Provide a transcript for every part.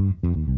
Mm-hmm.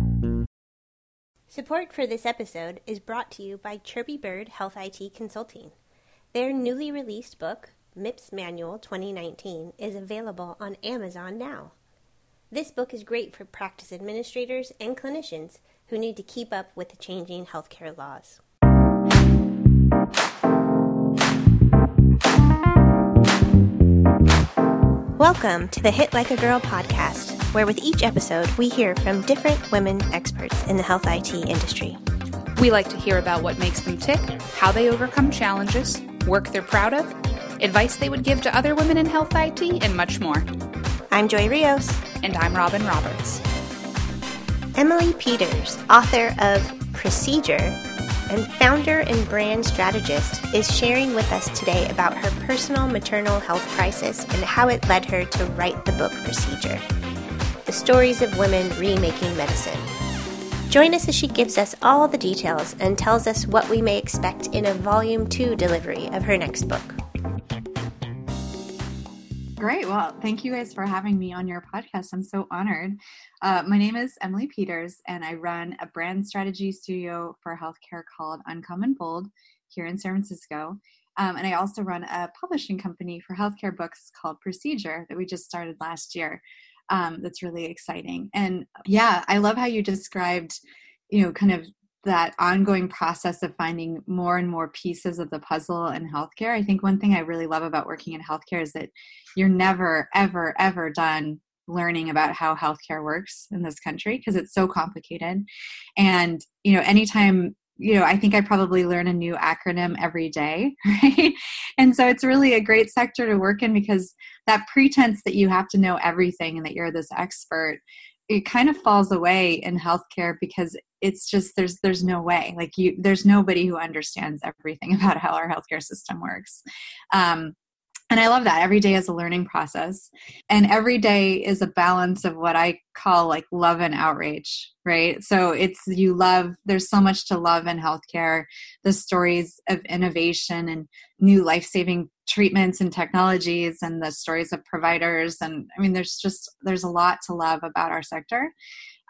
Support for this episode is brought to you by Chirpy Bird Health IT Consulting. Their newly released book, MIPS Manual 2019, is available on Amazon now. This book is great for practice administrators and clinicians who need to keep up with the changing healthcare laws. Welcome to the Hit Like a Girl podcast, where with each episode we hear from different women experts in the health IT industry. We like to hear about what makes them tick, how they overcome challenges, work they're proud of, advice they would give to other women in health IT, and much more. I'm Joy Rios. And I'm Robin Roberts. Emily Peters, author of Procedure and founder and brand strategist, is sharing with us today about her personal maternal health crisis and how it led her to write the book Procedure The Stories of Women Remaking Medicine. Join us as she gives us all the details and tells us what we may expect in a Volume 2 delivery of her next book. Great. Well, thank you guys for having me on your podcast. I'm so honored. Uh, my name is Emily Peters, and I run a brand strategy studio for healthcare called Uncommon Bold here in San Francisco. Um, and I also run a publishing company for healthcare books called Procedure that we just started last year. Um, that's really exciting. And yeah, I love how you described, you know, kind of that ongoing process of finding more and more pieces of the puzzle in healthcare. I think one thing I really love about working in healthcare is that you're never, ever, ever done learning about how healthcare works in this country because it's so complicated. And, you know, anytime you know, I think I probably learn a new acronym every day, right? And so it's really a great sector to work in because that pretense that you have to know everything and that you're this expert it kind of falls away in healthcare because it's just there's there's no way like you there's nobody who understands everything about how our healthcare system works um, and i love that. Every day is a learning process. And every day is a balance of what i call like love and outrage right? So it's you love there's so much to love in healthcare. The stories of innovation and new life-saving treatments and technologies and the stories of providers. And i mean there's just there's a lot to love about our sector.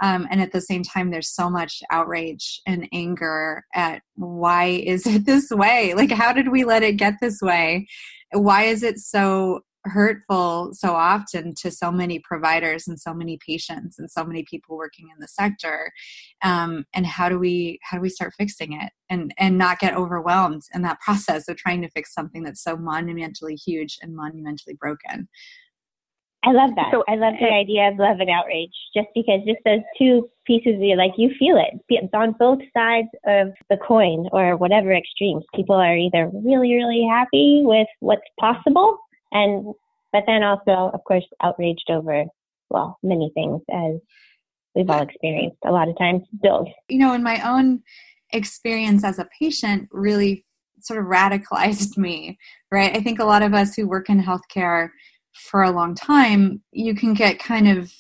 Um, and at the same time there's so much outrage and anger at why is it this way? Like how did we let it get this way why is it so hurtful so often to so many providers and so many patients and so many people working in the sector? Um, and how do we how do we start fixing it and and not get overwhelmed in that process of trying to fix something that's so monumentally huge and monumentally broken I love that. So, I love the eh, idea of love and outrage, just because just those two pieces, of you like you feel it it's on both sides of the coin or whatever extremes. People are either really, really happy with what's possible, and but then also, of course, outraged over well many things as we've all experienced a lot of times. Bills. You know, in my own experience as a patient, really sort of radicalized me. Right. I think a lot of us who work in healthcare for a long time, you can get kind of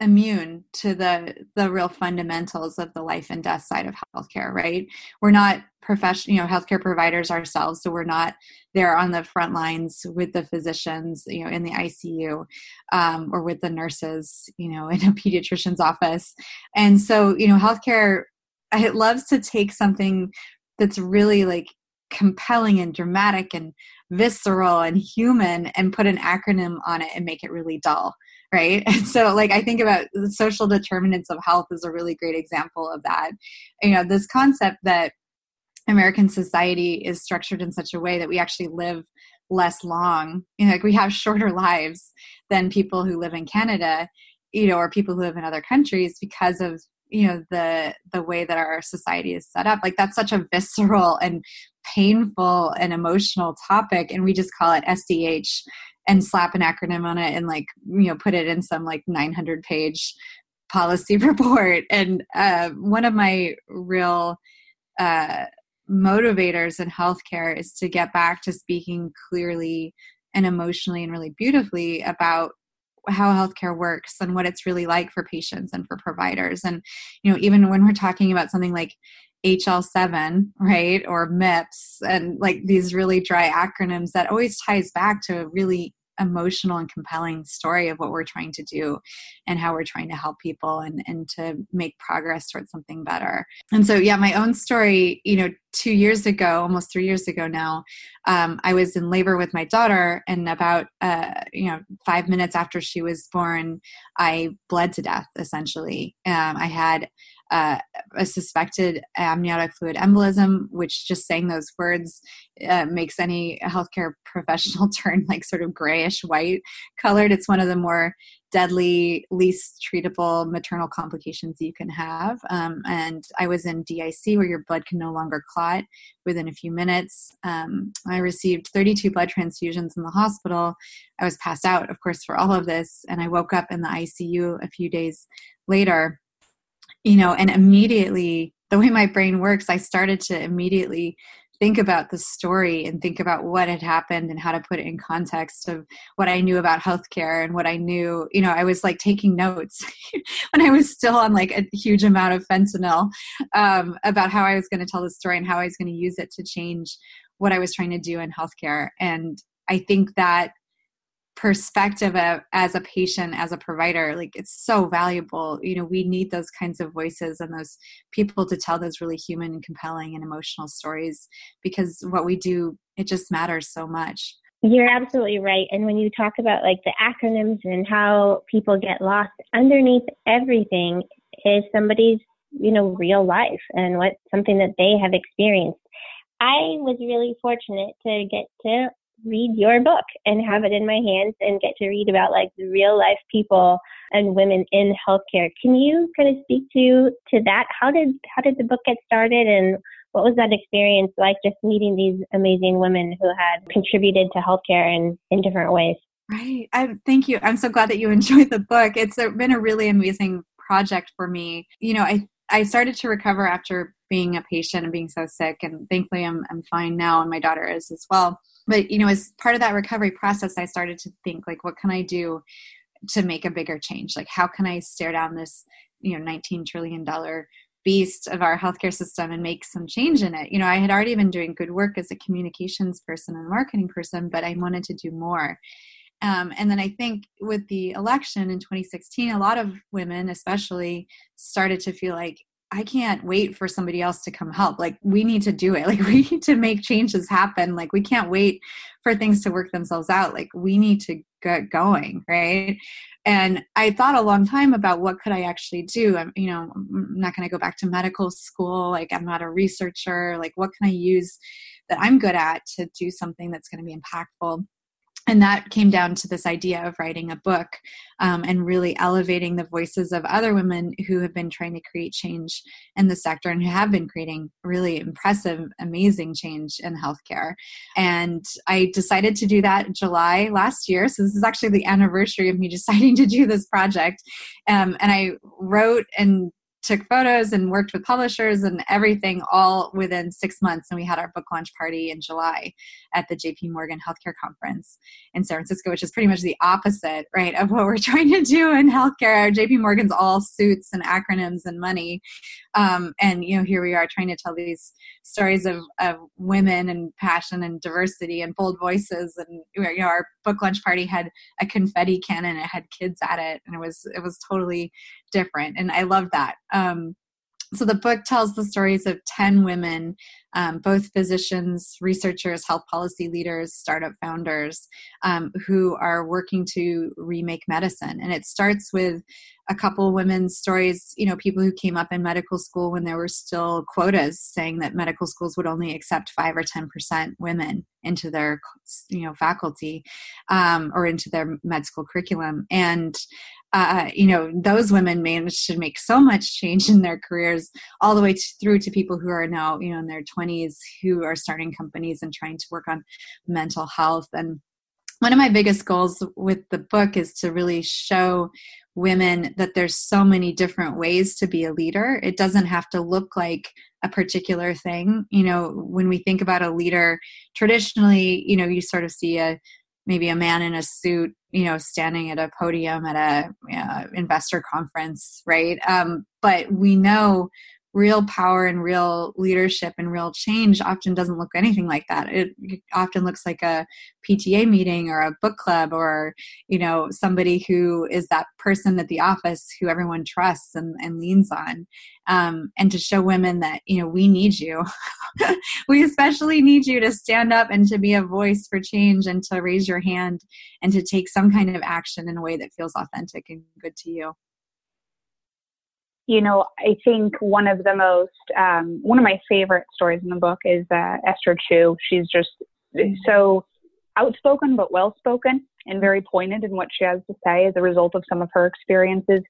immune to the the real fundamentals of the life and death side of healthcare right? We're not professional you know healthcare providers ourselves so we're not there on the front lines with the physicians you know in the icu um, or with the nurses you know in a pediatrician's office. And so you know healthcare it loves to take something that's really like compelling and dramatic and visceral and human and put an acronym on it and make it really dull right? And so like i think about the social determinants of health is a really great example of that. You know this concept that american society is structured in such a way that we actually live less long you know like we have shorter lives than people who live in canada you know or people who live in other countries because of you know the the way that our society is set up like that's such a visceral and painful and emotional topic and we just call it sdh and slap an acronym on it and like you know put it in some like 900 page policy report. And uh, one of my real uh, motivators in healthcare is to get back to speaking clearly and emotionally and really beautifully about how healthcare works and what it's really like for patients and for providers. And you know even when we're talking about something like HL7, right, or MIPS, and like these really dry acronyms that always ties back to a really emotional and compelling story of what we're trying to do and how we're trying to help people and, and to make progress towards something better. And so, yeah, my own story, you know, two years ago, almost three years ago now, um, I was in labor with my daughter, and about, uh, you know, five minutes after she was born, I bled to death essentially. Um, I had uh, a suspected amniotic fluid embolism, which just saying those words uh, makes any healthcare professional turn like sort of grayish white colored. It's one of the more deadly, least treatable maternal complications you can have. Um, and I was in DIC where your blood can no longer clot within a few minutes. Um, I received 32 blood transfusions in the hospital. I was passed out, of course, for all of this. And I woke up in the ICU a few days later you know, and immediately the way my brain works, I started to immediately think about the story and think about what had happened and how to put it in context of what I knew about healthcare and what I knew. You know, I was like taking notes when I was still on like a huge amount of fentanyl um, about how I was going to tell the story and how I was going to use it to change what I was trying to do in healthcare. And I think that perspective of, as a patient as a provider like it's so valuable. You know we need those kinds of voices and those people to tell those really human and compelling and emotional stories because what we do it just matters so much. You're absolutely right. And when you talk about like the acronyms and how people get lost underneath everything is somebody's you know real life and what something that they have experienced. I was really fortunate to get to read your book and have it in my hands and get to read about like the real life people and women in healthcare. Can you kind of speak to to that? How did how did the book get started and what was that experience like just meeting these amazing women who had contributed to healthcare in, in different ways? Right. I, thank you. I'm so glad that you enjoyed the book. It's a, been a really amazing project for me. You know, I I started to recover after being a patient and being so sick, and thankfully I'm I'm fine now, and my daughter is as well but you know as part of that recovery process i started to think like what can i do to make a bigger change? Like how can i stare down this you know 19 trillion dollar beast of our healthcare system and make some change in it? You know i had already been doing good work as a communications person and marketing person but i wanted to do more. Um, and then I think with the election in 2016, a lot of women, especially, started to feel like I can't wait for somebody else to come help. Like, we need to do it. Like, we need to make changes happen. Like, we can't wait for things to work themselves out. Like, we need to get going, right? And I thought a long time about what could I actually do. I'm, you know, I'm not going to go back to medical school. Like, I'm not a researcher. Like, what can I use that I'm good at to do something that's going to be impactful? And that came down to this idea of writing a book um, and really elevating the voices of other women who have been trying to create change in the sector and who have been creating really impressive amazing change in healthcare. And i decided to do that in july last year. So this is actually the anniversary of me deciding to do this project. Um, and i wrote and took photos and worked with publishers and everything all within six months. And we had our book launch party in July at the JP Morgan Healthcare Conference in San Francisco, which is pretty much the opposite, right, of what we're trying to do in healthcare. JP Morgan's all suits and acronyms and money. Um, and, you know, here we are trying to tell these stories of, of women and passion and diversity and bold voices. And, you know, our book launch party had a confetti cannon. It had kids at it. And it was, it was totally different. And I love that. Um, so the book tells the stories of 10 women um, both physicians researchers health policy leaders startup founders um, who are working to remake medicine. And it starts with a couple women's stories you know people who came up in medical school when there were still quotas saying that medical schools would only accept 5 or 10% women into their you know faculty um, or into their med school curriculum. And uh, you know those women managed to make so much change in their careers all the way to, through to people who are now you know in their 20s who are starting companies and trying to work on mental health. And one of my biggest goals with the book is to really show women that there's so many different ways to be a leader. It doesn't have to look like a particular thing. You know when we think about a leader traditionally you know you sort of see a maybe a man in a suit you know standing at a podium at a know, investor conference right? Um, but we know real power and real leadership and real change often doesn't look anything like that. It often looks like a pta meeting or a book club or you know somebody who is that person at the office who everyone trusts and, and leans on um, and to show women that you know we need you. We especially need you to stand up and to be a voice for change and to raise your hand and to take some kind of action in a way that feels authentic and good to you you know, I think one of the most, um, one of my favorite stories in the book is uh, Esther Choo. She's just so outspoken but well spoken and very pointed in what she has to say as a result of some of her experiences.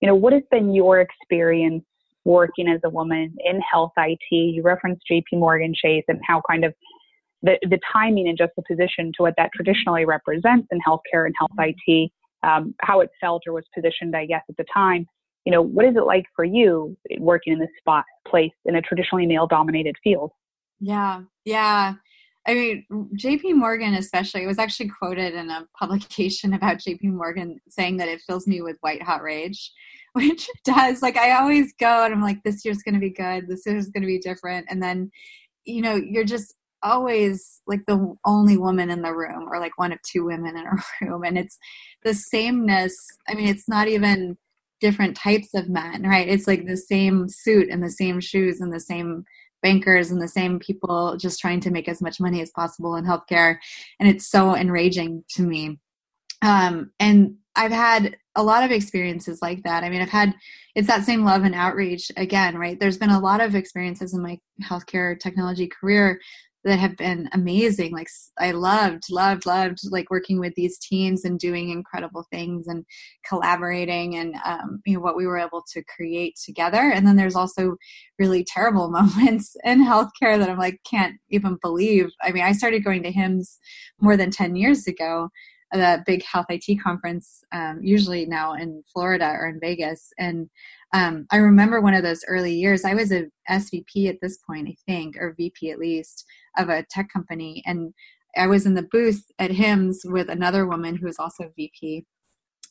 You know, what has been your experience working as a woman in health IT? You referenced JP Morgan Chase and how kind of the, the timing and just the position to what that traditionally represents in healthcare and health IT, um, how it felt or was positioned, I guess, at the time you know, what is it like for you working in this spot place in a traditionally male dominated field? Yeah, yeah. I mean, JP Morgan, especially, it was actually quoted in a publication about JP Morgan saying that it fills me with white hot rage, which does. Like, I always go and I'm like, this year's going to be good. This year's going to be different. And then, you know, you're just always like the only woman in the room or like one of two women in a room. And it's the sameness. I mean, it's not even different types of men, right? It's like the same suit and the same shoes and the same bankers and the same people just trying to make as much money as possible in healthcare. And it's so enraging to me. Um, and I've had a lot of experiences like that. I mean, I've had it's that same love and outreach again, right? There's been a lot of experiences in my healthcare technology career that have been amazing like i loved loved loved like working with these teams and doing incredible things and collaborating and um, you know what we were able to create together. And then there's also really terrible moments in healthcare that i'm like can't even believe. I mean i started going to HIMSS more than 10 years ago the big health IT conference, um, usually now in Florida or in Vegas. And um, I remember one of those early years. I was a SVP at this point, I think, or VP at least, of a tech company, and I was in the booth at HIMSS with another woman who was also VP,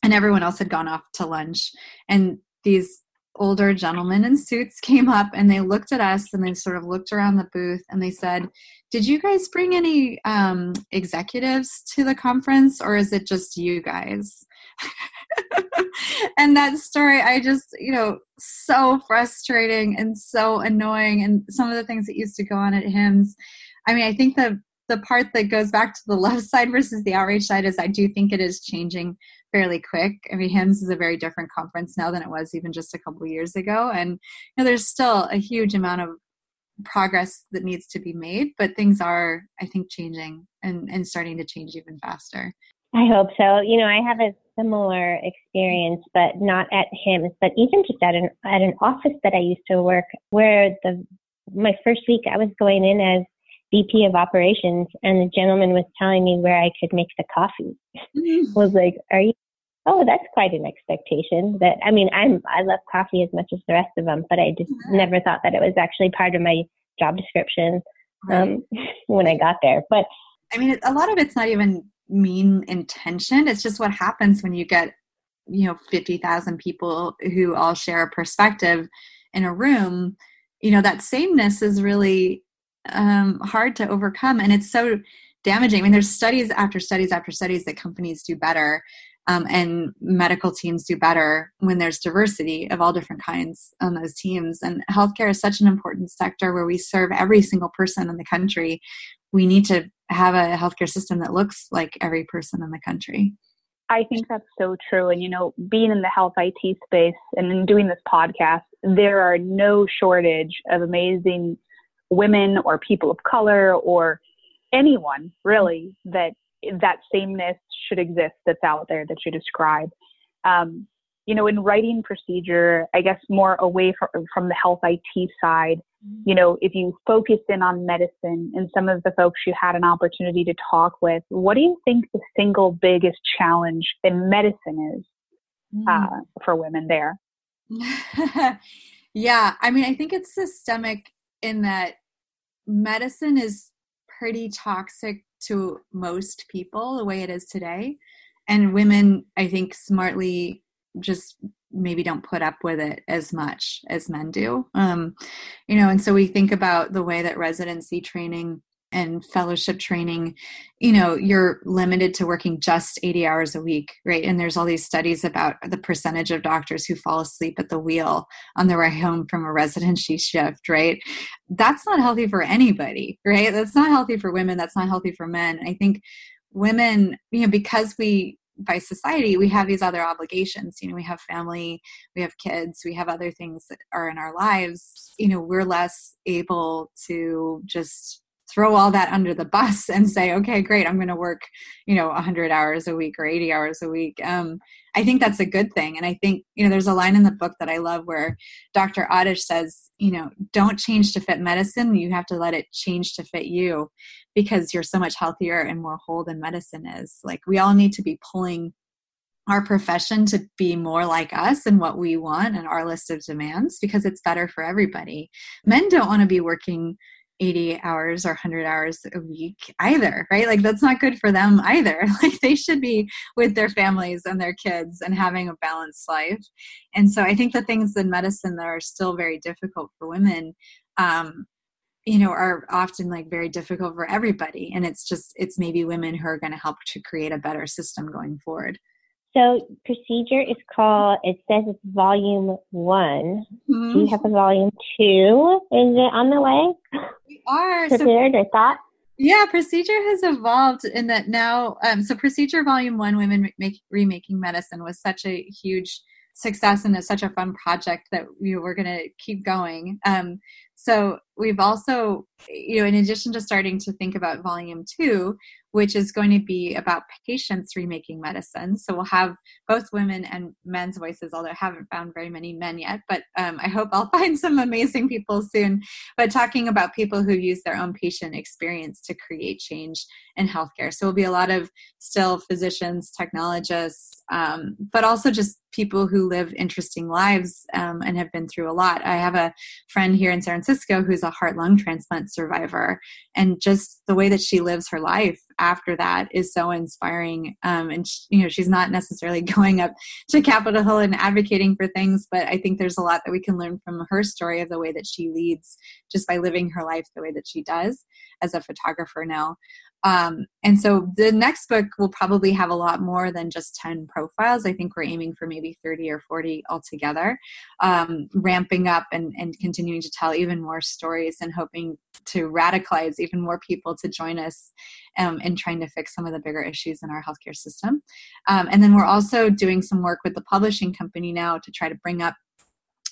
and everyone else had gone off to lunch. And these older gentlemen in suits came up and they looked at us and they sort of looked around the booth and they said, Did you guys bring any um, executives to the conference or is it just you guys? and that story, I just, you know, so frustrating and so annoying. And some of the things that used to go on at HIMSS. I mean, I think the the part that goes back to the left side versus the outrage side is I do think it is changing fairly quick. I mean, HIMSS is a very different conference now than it was even just a couple years ago, and you know, there's still a huge amount of progress that needs to be made, but things are, I think, changing and, and starting to change even faster. I hope so. You know, I have a similar experience, but not at HIMSS, but even just at an at an office that I used to work, where the my first week I was going in as VP of operations, and the gentleman was telling me where I could make the coffee. Mm-hmm. was like, "Are you?" Oh, that's quite an expectation. That I mean, I'm I love coffee as much as the rest of them, but I just mm-hmm. never thought that it was actually part of my job description um, right. when I got there. But I mean, a lot of it's not even mean intention. It's just what happens when you get you know fifty thousand people who all share a perspective in a room. You know that sameness is really um, hard to overcome and it's so damaging i mean there's studies after studies after studies that companies do better um, and medical teams do better when there's diversity of all different kinds on those teams. And healthcare is such an important sector where we serve every single person in the country. We need to have a healthcare system that looks like every person in the country. I think that's so true. And, you know, being in the health IT space and in doing this podcast, there are no shortage of amazing women or people of color or anyone really that that sameness should exist that's out there that you describe. Um, you know, in writing procedure, I guess more away from, from the health IT side, you know, if you focused in on medicine and some of the folks you had an opportunity to talk with, what do you think the single biggest challenge in medicine is uh, mm. for women there? yeah, I mean, I think it's systemic in that medicine is pretty toxic to most people the way it is today. And women, I think, smartly just maybe don't put up with it as much as men do. Um, you know, and so we think about the way that residency training and fellowship training, you know, you're limited to working just 80 hours a week, right? And there's all these studies about the percentage of doctors who fall asleep at the wheel on their way home from a residency shift, right? That's not healthy for anybody, right? That's not healthy for women. That's not healthy for men. I think women, you know, because we by society we have these other obligations you know we have family we have kids we have other things that are in our lives you know we're less able to just throw all that under the bus and say okay great i'm going to work you know 100 hours a week or 80 hours a week. Um, i think that's a good thing. And i think you know there's a line in the book that i love where dr Adish says you know don't change to fit medicine. You have to let it change to fit you because you're so much healthier and more whole than medicine is. Like we all need to be pulling our profession to be more like us and what we want and our list of demands because it's better for everybody. Men don't want to be working 80 hours or 100 hours a week either right? Like that's not good for them either. Like they should be with their families and their kids and having a balanced life. And so i think the things in medicine that are still very difficult for women um, you know are often like very difficult for everybody. And it's just it's maybe women who are going to help to create a better system going forward so procedure is called. It says it's volume one. Mm-hmm. Do you have a volume two? Is it on the way? We are prepared so, or thought. Yeah, procedure has evolved in that now. Um, so procedure volume one, women make, remaking medicine, was such a huge success and it's such a fun project that we were going to keep going. Um, so we've also, you know, in addition to starting to think about volume two, which is going to be about patients remaking medicine. So we'll have both women and men's voices, although I haven't found very many men yet, but um, I hope I'll find some amazing people soon. But talking about people who use their own patient experience to create change in healthcare. So it'll be a lot of still physicians, technologists, um, but also just people who live interesting lives um, and have been through a lot. I have a friend here in San Francisco who's a heart lung transplant survivor, and just the way that she lives her life after that is so inspiring. Um, and she, you know, she's not necessarily going up to Capitol Hill and advocating for things, but I think there's a lot that we can learn from her story of the way that she leads just by living her life the way that she does as a photographer now. Um, and so the next book will probably have a lot more than just 10 profiles. I think we're aiming for maybe 30 or 40 altogether, um, ramping up and, and continuing to tell even more stories and hoping to radicalize even more people to join us um, in trying to fix some of the bigger issues in our healthcare system. Um, and then we're also doing some work with the publishing company now to try to bring up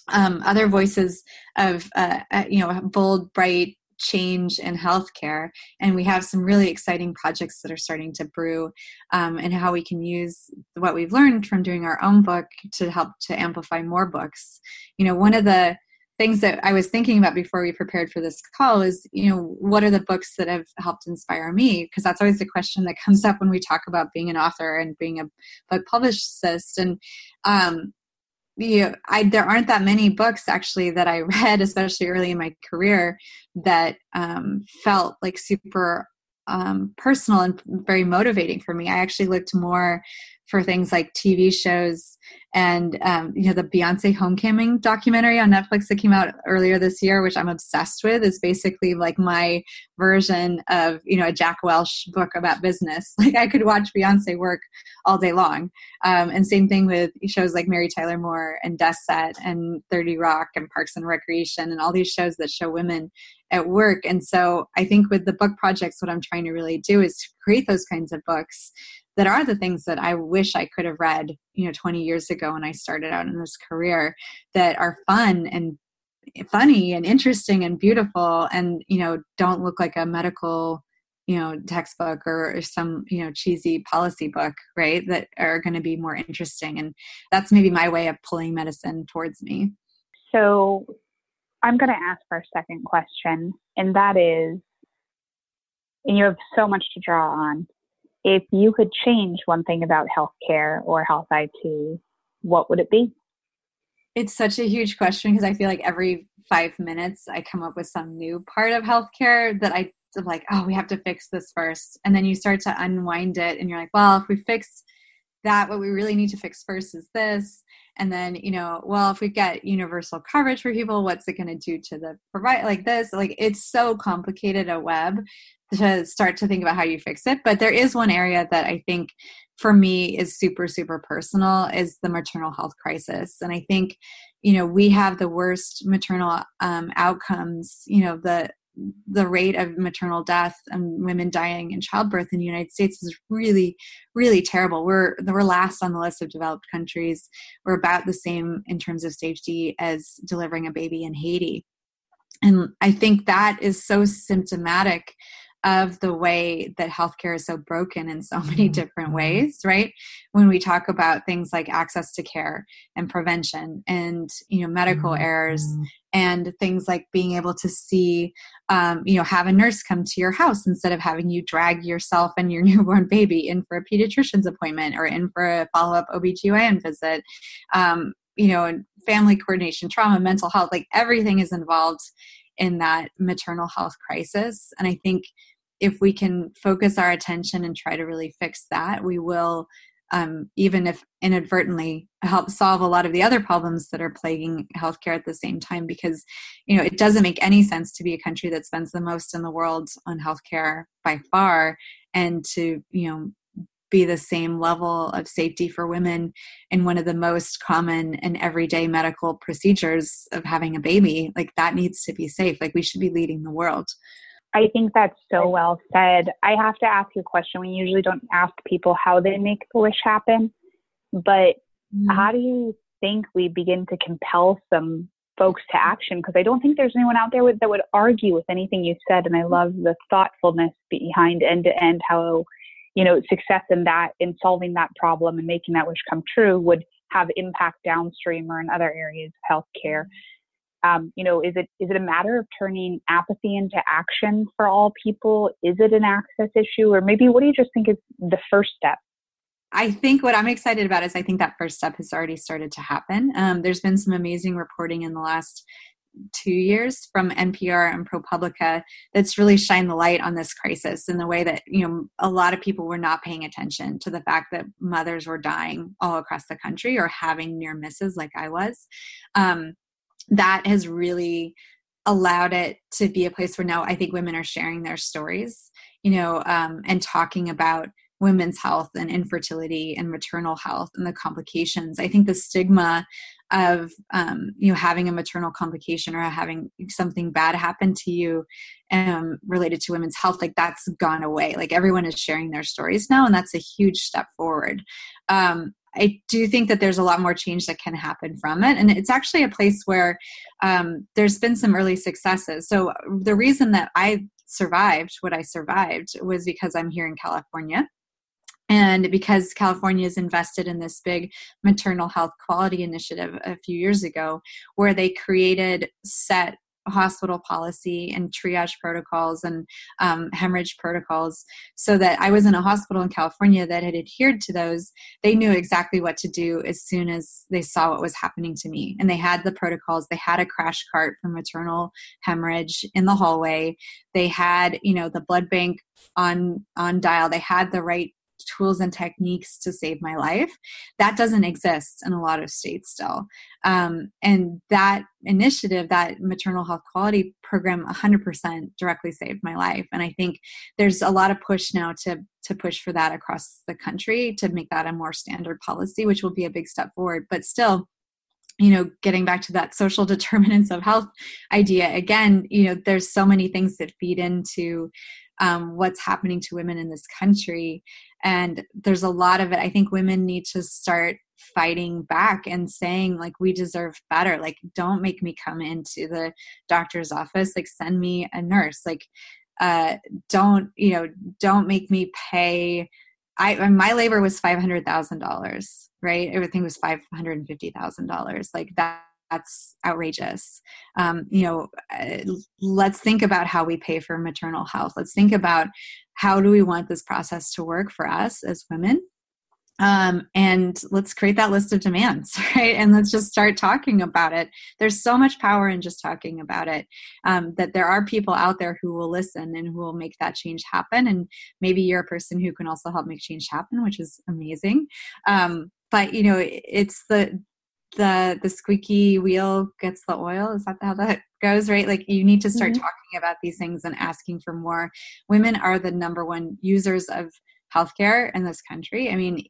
um, other voices of uh, uh, you know bold bright change in healthcare. And we have some really exciting projects that are starting to brew um, and how we can use what we've learned from doing our own book to help to amplify more books. You know, one of the things that I was thinking about before we prepared for this call is, you know, what are the books that have helped inspire me? Because that's always the question that comes up when we talk about being an author and being a book publicist. And um, you know, I there aren't that many books actually that I read, especially early in my career, that um, felt like super um, personal and very motivating for me. I actually looked more for things like TV shows and um, you know the Beyonce homecoming documentary on Netflix that came out earlier this year, which I'm obsessed with, is basically like my version of you know a Jack Welch book about business. Like I could watch Beyonce work all day long, um, and same thing with shows like Mary Tyler Moore and Death Set and Thirty Rock and Parks and Recreation and all these shows that show women at work. And so I think with the book projects, what I'm trying to really do is create those kinds of books that are the things that I wish I could have read, you know, 20 years ago when I started out in this career that are fun and funny and interesting and beautiful and, you know, don't look like a medical, you know, textbook or, some, you know, cheesy policy book, right? That are going to be more interesting. And that's maybe my way of pulling medicine towards me. So I'm going to ask our second question, and that is, and you have so much to draw on if you could change one thing about healthcare or health IT, what would it be? It's such a huge question because I feel like every five minutes I come up with some new part of healthcare that I am like, oh, we have to fix this first. And then you start to unwind it and you're like, well, if we fix that, what we really need to fix first is this. And then, you know, well, if we get universal coverage for people, what's it going to do to the provide like this? Like it's so complicated a web to start to think about how you fix it. But there is one area that I think for me is super, super personal is the maternal health crisis. And I think, you know, we have the worst maternal um, outcomes, you know, the the rate of maternal death and women dying in childbirth in the United States is really, really terrible. We're we're last on the list of developed countries. We're about the same in terms of safety as delivering a baby in Haiti. And I think that is so symptomatic of the way that healthcare is so broken in so many mm-hmm. different mm-hmm. ways right when we talk about things like access to care and prevention and you know medical mm-hmm. errors and things like being able to see um, you know have a nurse come to your house instead of having you drag yourself and your newborn baby in for a pediatrician's appointment or in for a follow-up obgyn visit um, you know family coordination trauma mental health like everything is involved in that maternal health crisis and i think if we can focus our attention and try to really fix that, we will, um, even if inadvertently, help solve a lot of the other problems that are plaguing healthcare at the same time. Because, you know, it doesn't make any sense to be a country that spends the most in the world on healthcare by far, and to, you know, be the same level of safety for women in one of the most common and everyday medical procedures of having a baby like that needs to be safe like we should be leading the world I think that's so well said. I have to ask you a question. We usually don't ask people how they make the wish happen, but mm-hmm. how do you think we begin to compel some folks to mm-hmm. action? Because I don't think there's anyone out there with, that would argue with anything you said, and I mm-hmm. love the thoughtfulness behind end to end how you know success in that in solving that problem and making that wish come true would have impact downstream or in other areas of healthcare mm-hmm. Um, you know, is it is it a matter of turning apathy into action for all people? Is it an access issue, or maybe what do you just think is the first step? I think what I'm excited about is I think that first step has already started to happen. Um, there's been some amazing reporting in the last two years from NPR and ProPublica that's really shined the light on this crisis in the way that you know a lot of people were not paying attention to the fact that mothers were dying all across the country or having near misses like I was. Um, that has really allowed it to be a place where now I think women are sharing their stories, you know, um, and talking about women's health and infertility and maternal health and the complications. I think the stigma of um, you know having a maternal complication or having something bad happen to you um, related to women's health like that's gone away like everyone is sharing their stories now and that's a huge step forward um, I do think that there's a lot more change that can happen from it. And it's actually a place where um, there's been some early successes. So, the reason that I survived what I survived was because I'm here in California. And because California has invested in this big maternal health quality initiative a few years ago, where they created set hospital policy and triage protocols and um, hemorrhage protocols so that I was in a hospital in California that had adhered to those. They knew exactly what to do as soon as they saw what was happening to me. And they had the protocols. They had a crash cart for maternal hemorrhage in the hallway. They had, you know, the blood bank on on dial. They had the right tools and techniques to save my life. That doesn't exist in a lot of states still. Um, and that initiative, that maternal health quality program, 100% directly saved my life. And I think there's a lot of push now to to push for that across the country to make that a more standard policy, which will be a big step forward. But still, you know getting back to that social determinants of health idea again you know there's so many things that feed into um, what's happening to women in this country. And there's a lot of it. I think women need to start fighting back and saying like we deserve better. Like don't make me come into the doctor's office. Like send me a nurse. Like uh don't you know don't make me pay. I my labor was five hundred thousand dollars, right? Everything was five hundred and fifty thousand dollars. Like that, that's outrageous. Um, you know, uh, let's think about how we pay for maternal health. Let's think about how do we want this process to work for us as women? Um, and let's create that list of demands right? And let's just start talking about it. There's so much power in just talking about it um, that there are people out there who will listen and who will make that change happen. And maybe you're a person who can also help make change happen which is amazing. Um, but you know it's the the the squeaky wheel gets the oil is that how that goes right like you need to start mm-hmm. talking about these things and asking for more women are the number one users of healthcare in this country i mean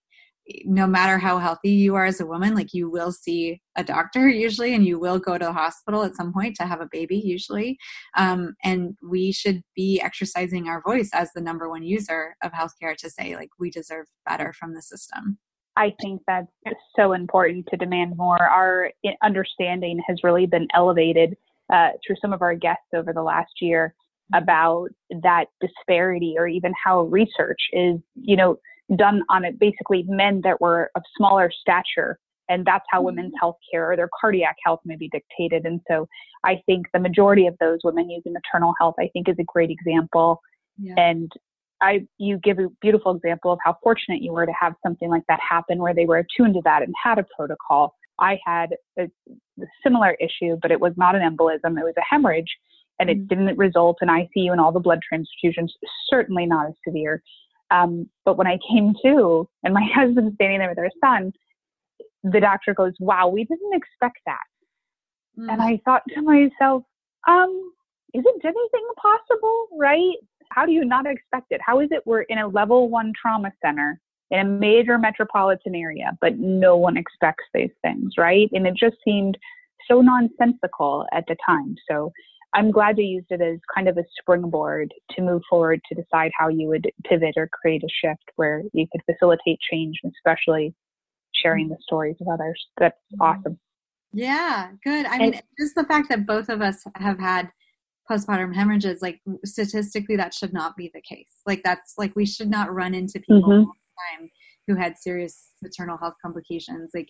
no matter how healthy you are as a woman, like you will see a doctor usually, and you will go to the hospital at some point to have a baby usually. Um, and we should be exercising our voice as the number one user of healthcare to say, like, we deserve better from the system. I think that's so important to demand more. Our understanding has really been elevated uh, through some of our guests over the last year about that disparity or even how research is, you know, done on it basically men that were of smaller stature and that's how women's mm-hmm. health care or their cardiac health may be dictated and so i think the majority of those women using maternal health i think is a great example yeah. and i you give a beautiful example of how fortunate you were to have something like that happen where they were attuned to that and had a protocol i had a, similar issue but it was not an embolism it was a hemorrhage and it mm-hmm. didn't result in icu and all the blood transfusions certainly not as severe um, but when I came to, and my husband's standing there with our son, the doctor goes, "Wow, we didn't expect that." Mm. And I thought to myself, um, isn't anything possible, right? How do you not expect it? How is it we're in a level one trauma center in a major metropolitan area, but no one expects these things, right? And it just seemed so nonsensical at the time. So I'm glad you used it as kind of a springboard to move forward to decide how you would pivot or create a shift where you could facilitate change, especially sharing the stories of others. That's mm-hmm. awesome. Yeah, good. I mean, just the fact that both of us have had postpartum hemorrhages, like statistically, that should not be the case. Like, that's like we should not run into people mm-hmm. all the time who had serious maternal health complications. Like,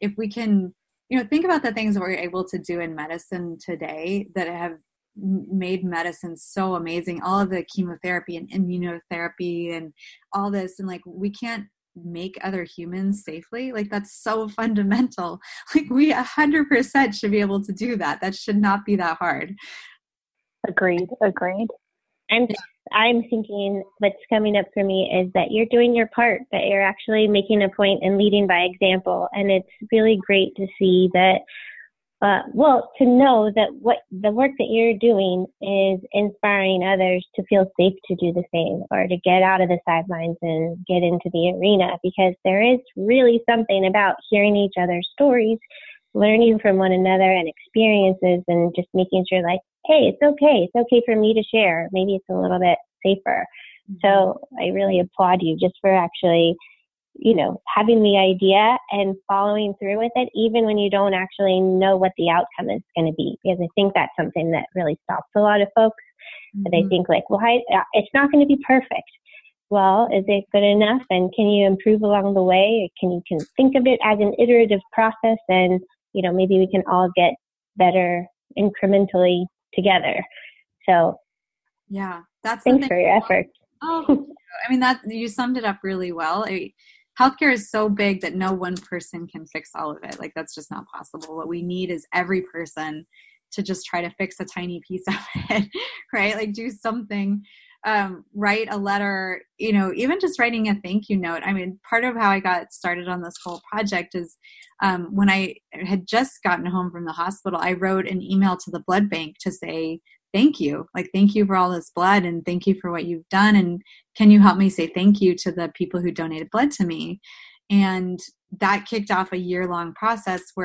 if we can you know think about the things that we're able to do in medicine today that have made medicine so amazing all of the chemotherapy and immunotherapy and all this and like we can't make other humans safely like that's so fundamental like we 100% should be able to do that that should not be that hard agreed agreed i'm I'm thinking what's coming up for me is that you're doing your part, that you're actually making a point and leading by example. And it's really great to see that, uh, well, to know that what the work that you're doing is inspiring others to feel safe to do the same or to get out of the sidelines and get into the arena because there is really something about hearing each other's stories, learning from one another and experiences and just making sure like hey, it's okay. It's okay for me to share. Maybe it's a little bit safer. Mm-hmm. So I really applaud you just for actually, you know, having the idea and following through with it, even when you don't actually know what the outcome is going to be. Because I think that's something that really stops a lot of folks. Mm-hmm. they think like, well, I, uh, it's not going to be perfect. Well, is it good enough? And can you improve along the way? Can you can think of it as an iterative process? And you know, maybe we can all get better incrementally together. So, yeah, that's thanks for your effort. Oh, I mean that you summed it up really well. I, healthcare is so big that no one person can fix all of it. Like that's just not possible. What we need is every person to just try to fix a tiny piece of it, right? Like do something um, write a letter, you know, even just writing a thank you note. I mean, part of how I got started on this whole project is um, when I had just gotten home from the hospital, I wrote an email to the blood bank to say, thank you. Like, thank you for all this blood and thank you for what you've done. And can you help me say thank you to the people who donated blood to me? And that kicked off a year long process where